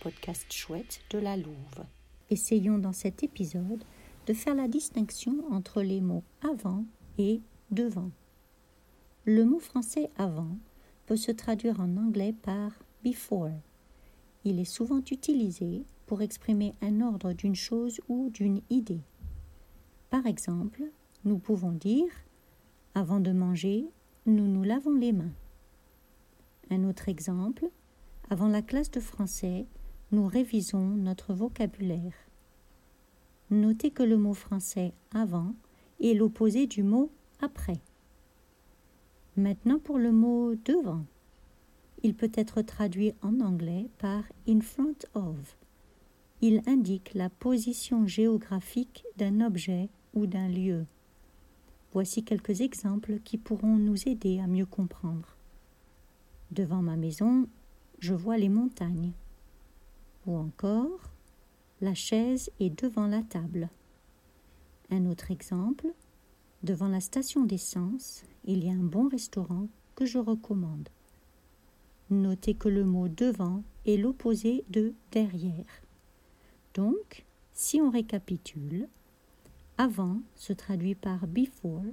podcast chouette de la Louve. Essayons dans cet épisode de faire la distinction entre les mots avant et devant. Le mot français avant peut se traduire en anglais par before. Il est souvent utilisé pour exprimer un ordre d'une chose ou d'une idée. Par exemple, nous pouvons dire Avant de manger, nous nous lavons les mains. Un autre exemple Avant la classe de français, nous révisons notre vocabulaire. Notez que le mot français avant est l'opposé du mot après. Maintenant pour le mot devant. Il peut être traduit en anglais par in front of. Il indique la position géographique d'un objet ou d'un lieu. Voici quelques exemples qui pourront nous aider à mieux comprendre. Devant ma maison, je vois les montagnes. Ou encore, la chaise est devant la table. Un autre exemple, devant la station d'essence, il y a un bon restaurant que je recommande. Notez que le mot devant est l'opposé de derrière. Donc, si on récapitule, avant se traduit par before,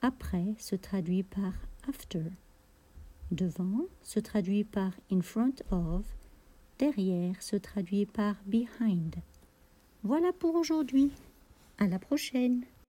après se traduit par after, devant se traduit par in front of, derrière se traduit par behind. Voilà pour aujourd'hui. À la prochaine.